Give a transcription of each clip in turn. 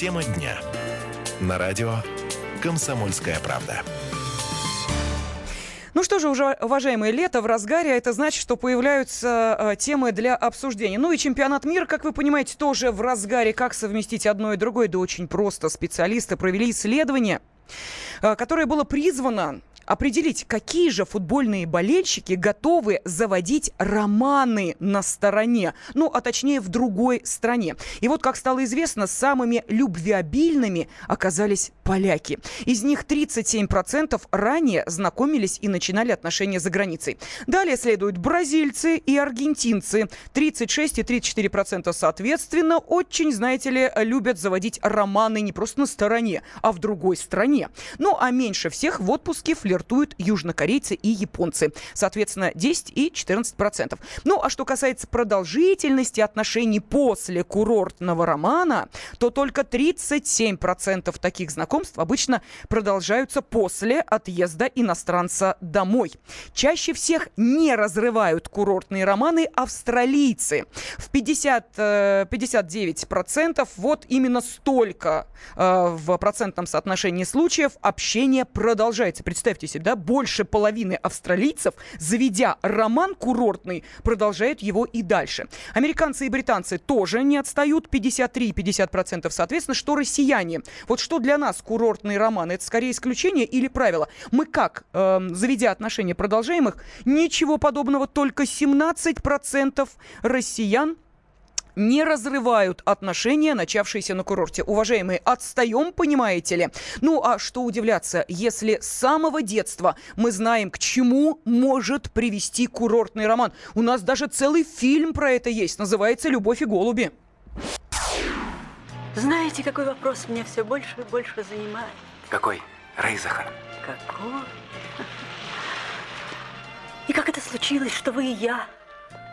Тема дня. На радио «Комсомольская правда». Ну что же, уже, уважаемые, лето в разгаре, а это значит, что появляются э, темы для обсуждения. Ну и чемпионат мира, как вы понимаете, тоже в разгаре. Как совместить одно и другое? Да очень просто. Специалисты провели исследование, э, которое было призвано определить, какие же футбольные болельщики готовы заводить романы на стороне, ну, а точнее в другой стране. И вот, как стало известно, самыми любвеобильными оказались поляки. Из них 37% ранее знакомились и начинали отношения за границей. Далее следуют бразильцы и аргентинцы. 36 и 34% соответственно очень, знаете ли, любят заводить романы не просто на стороне, а в другой стране. Ну, а меньше всех в отпуске флиртуют флиртуют южнокорейцы и японцы. Соответственно, 10 и 14 процентов. Ну, а что касается продолжительности отношений после курортного романа, то только 37 процентов таких знакомств обычно продолжаются после отъезда иностранца домой. Чаще всех не разрывают курортные романы австралийцы. В 50, 59 э, процентов вот именно столько э, в процентном соотношении случаев общение продолжается. Представьте себе, да, больше половины австралийцев, заведя роман курортный, продолжают его и дальше. Американцы и британцы тоже не отстают, 53-50% соответственно, что россияне. Вот что для нас курортный роман, это скорее исключение или правило? Мы как, э, заведя отношения, продолжаем их? Ничего подобного, только 17% россиян не разрывают отношения, начавшиеся на курорте. Уважаемые, отстаем, понимаете ли? Ну, а что удивляться, если с самого детства мы знаем, к чему может привести курортный роман. У нас даже целый фильм про это есть, называется «Любовь и голуби». Знаете, какой вопрос меня все больше и больше занимает? Какой? Рейзахан. Какой? И как это случилось, что вы и я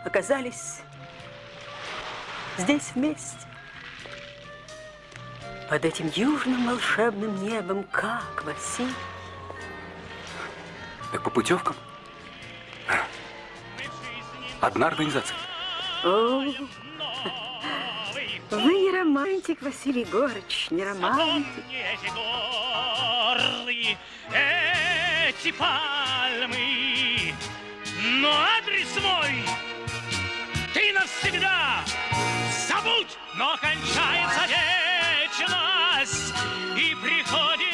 оказались здесь вместе. Под этим южным волшебным небом, как, Василий? Так по путевкам? Одна организация? О, вы не романтик, Василий Егорыч, не романтик. Эти пальмы, но адрес мой забудь, но кончается вечность и приходит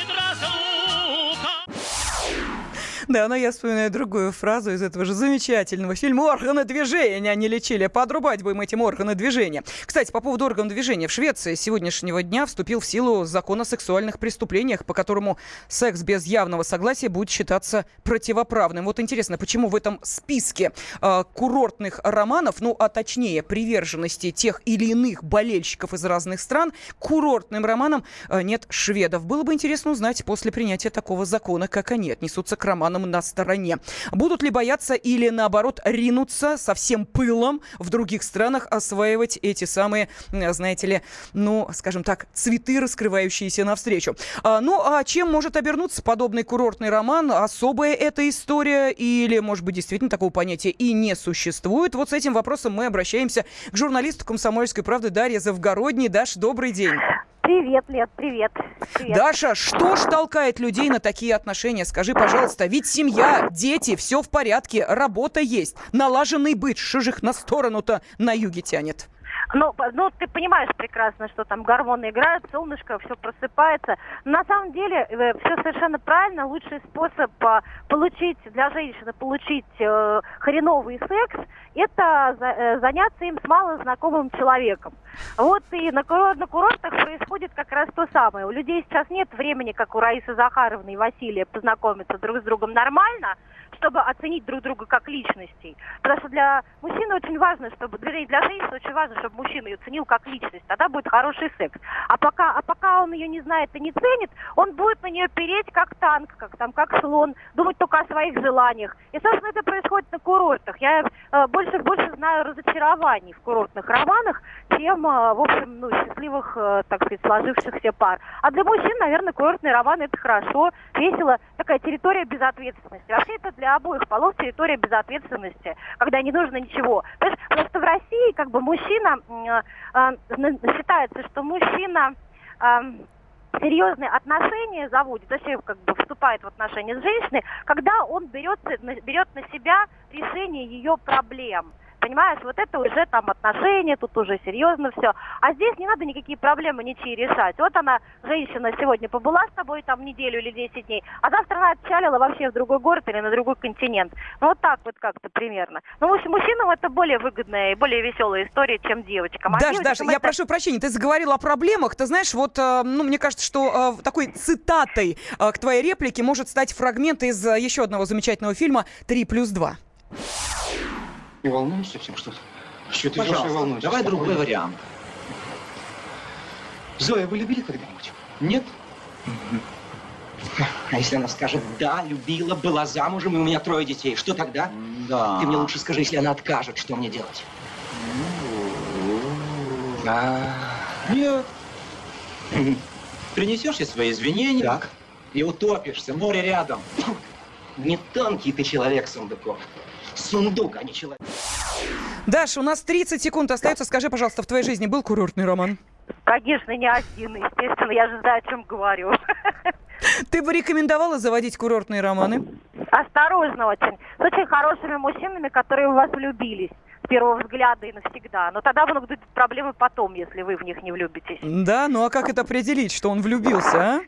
Да, но я вспоминаю другую фразу из этого же замечательного фильма «Органы движения» они лечили. Подрубать бы им этим органы движения. Кстати, по поводу органов движения. В Швеции с сегодняшнего дня вступил в силу закон о сексуальных преступлениях, по которому секс без явного согласия будет считаться противоправным. Вот интересно, почему в этом списке э, курортных романов, ну, а точнее приверженности тех или иных болельщиков из разных стран, курортным романам э, нет шведов. Было бы интересно узнать после принятия такого закона, как они отнесутся к романам на стороне. Будут ли бояться или, наоборот, ринуться со всем пылом в других странах осваивать эти самые, знаете ли, ну, скажем так, цветы, раскрывающиеся навстречу. А, ну, а чем может обернуться подобный курортный роман? Особая эта история или, может быть, действительно такого понятия и не существует? Вот с этим вопросом мы обращаемся к журналисту «Комсомольской правды» Дарье Завгородней. Даш, добрый день. Привет, Лет, привет. привет. Даша, что ж толкает людей на такие отношения? Скажи, пожалуйста, ведь семья, дети, все в порядке, работа есть, налаженный быт, что же их на сторону-то на юге тянет? Ну, ну, ты понимаешь прекрасно, что там гормоны играют, солнышко, все просыпается. На самом деле, э, все совершенно правильно. Лучший способ э, получить для женщины получить э, хреновый секс, это э, заняться им с малознакомым человеком. Вот и на, курорт, на курортах происходит как раз то самое. У людей сейчас нет времени, как у Раисы Захаровны и Василия, познакомиться друг с другом нормально – чтобы оценить друг друга как личностей. Потому что для мужчины очень важно, чтобы для, для женщины очень важно, чтобы мужчина ее ценил как личность. Тогда будет хороший секс. А пока, а пока он ее не знает и не ценит, он будет на нее переть как танк, как там, как слон, думать только о своих желаниях. И, собственно, это происходит на курортах. Я э, больше знаю разочарований в курортных романах, чем, э, в общем, ну, счастливых, э, так сказать, сложившихся пар. А для мужчин, наверное, курортный роман это хорошо, весело, такая территория безответственности. Вообще это для обоих полов территория безответственности, когда не нужно ничего. Потому что в России как бы мужчина, э, э, считается, что мужчина ам, серьезные отношения заводит, вообще как бы вступает в отношения с женщиной, когда он берется, на- берет на себя решение ее проблем. Понимаешь, вот это уже там отношения, тут уже серьезно все. А здесь не надо никакие проблемы ничьи решать. Вот она, женщина, сегодня побыла с тобой там неделю или 10 дней, а завтра она отчалила вообще в другой город или на другой континент. Ну вот так вот как-то примерно. Ну, в общем, мужчинам это более выгодная и более веселая история, чем девочкам. А девочкам Даша, я это- прошу прощения, ты заговорила о проблемах. Ты знаешь, вот, э, ну, мне кажется, что э, такой цитатой э, к твоей реплике может стать фрагмент из еще одного замечательного фильма «Три плюс два». Не волнуюсь совсем что-то? Что ты Пожалуйста, волнуешься? давай другой Спокойно. вариант. Зоя, вы любили когда-нибудь? Нет? А если она скажет «да, любила, была замужем, и у меня трое детей», что тогда? Да. Ты мне лучше скажи, если она откажет, что мне делать? А, Нет. Принесешь ей свои извинения Так. и утопишься. Море рядом. Не тонкий ты человек, Сундуков. Сундук, а не человек. Даш, у нас 30 секунд остается. Скажи, пожалуйста, в твоей жизни был курортный роман? Конечно, не один, естественно, я же знаю, о чем говорю. Ты бы рекомендовала заводить курортные романы? Осторожно очень. С очень хорошими мужчинами, которые в вас влюбились с первого взгляда и навсегда. Но тогда будут проблемы потом, если вы в них не влюбитесь. Да, ну а как это определить, что он влюбился, а?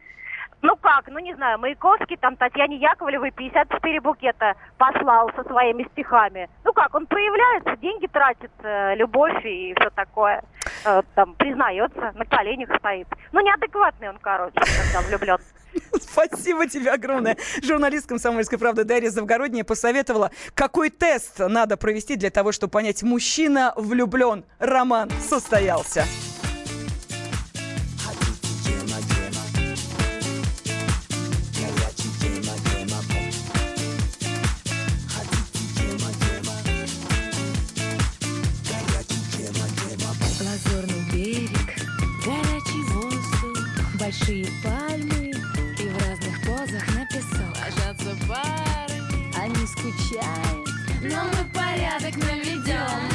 Ну как, ну не знаю, Маяковский там Татьяне Яковлевой 54 букета послал со своими стихами. Ну как, он проявляется, деньги тратит, э, любовь и все такое. Э, там признается, на коленях стоит. Ну неадекватный он, короче, когда влюблен. Спасибо тебе огромное. Журналист «Комсомольской правды» Дарья Завгородняя посоветовала, какой тест надо провести для того, чтобы понять, мужчина влюблен. Роман состоялся. Они скучают, но мы порядок наведем.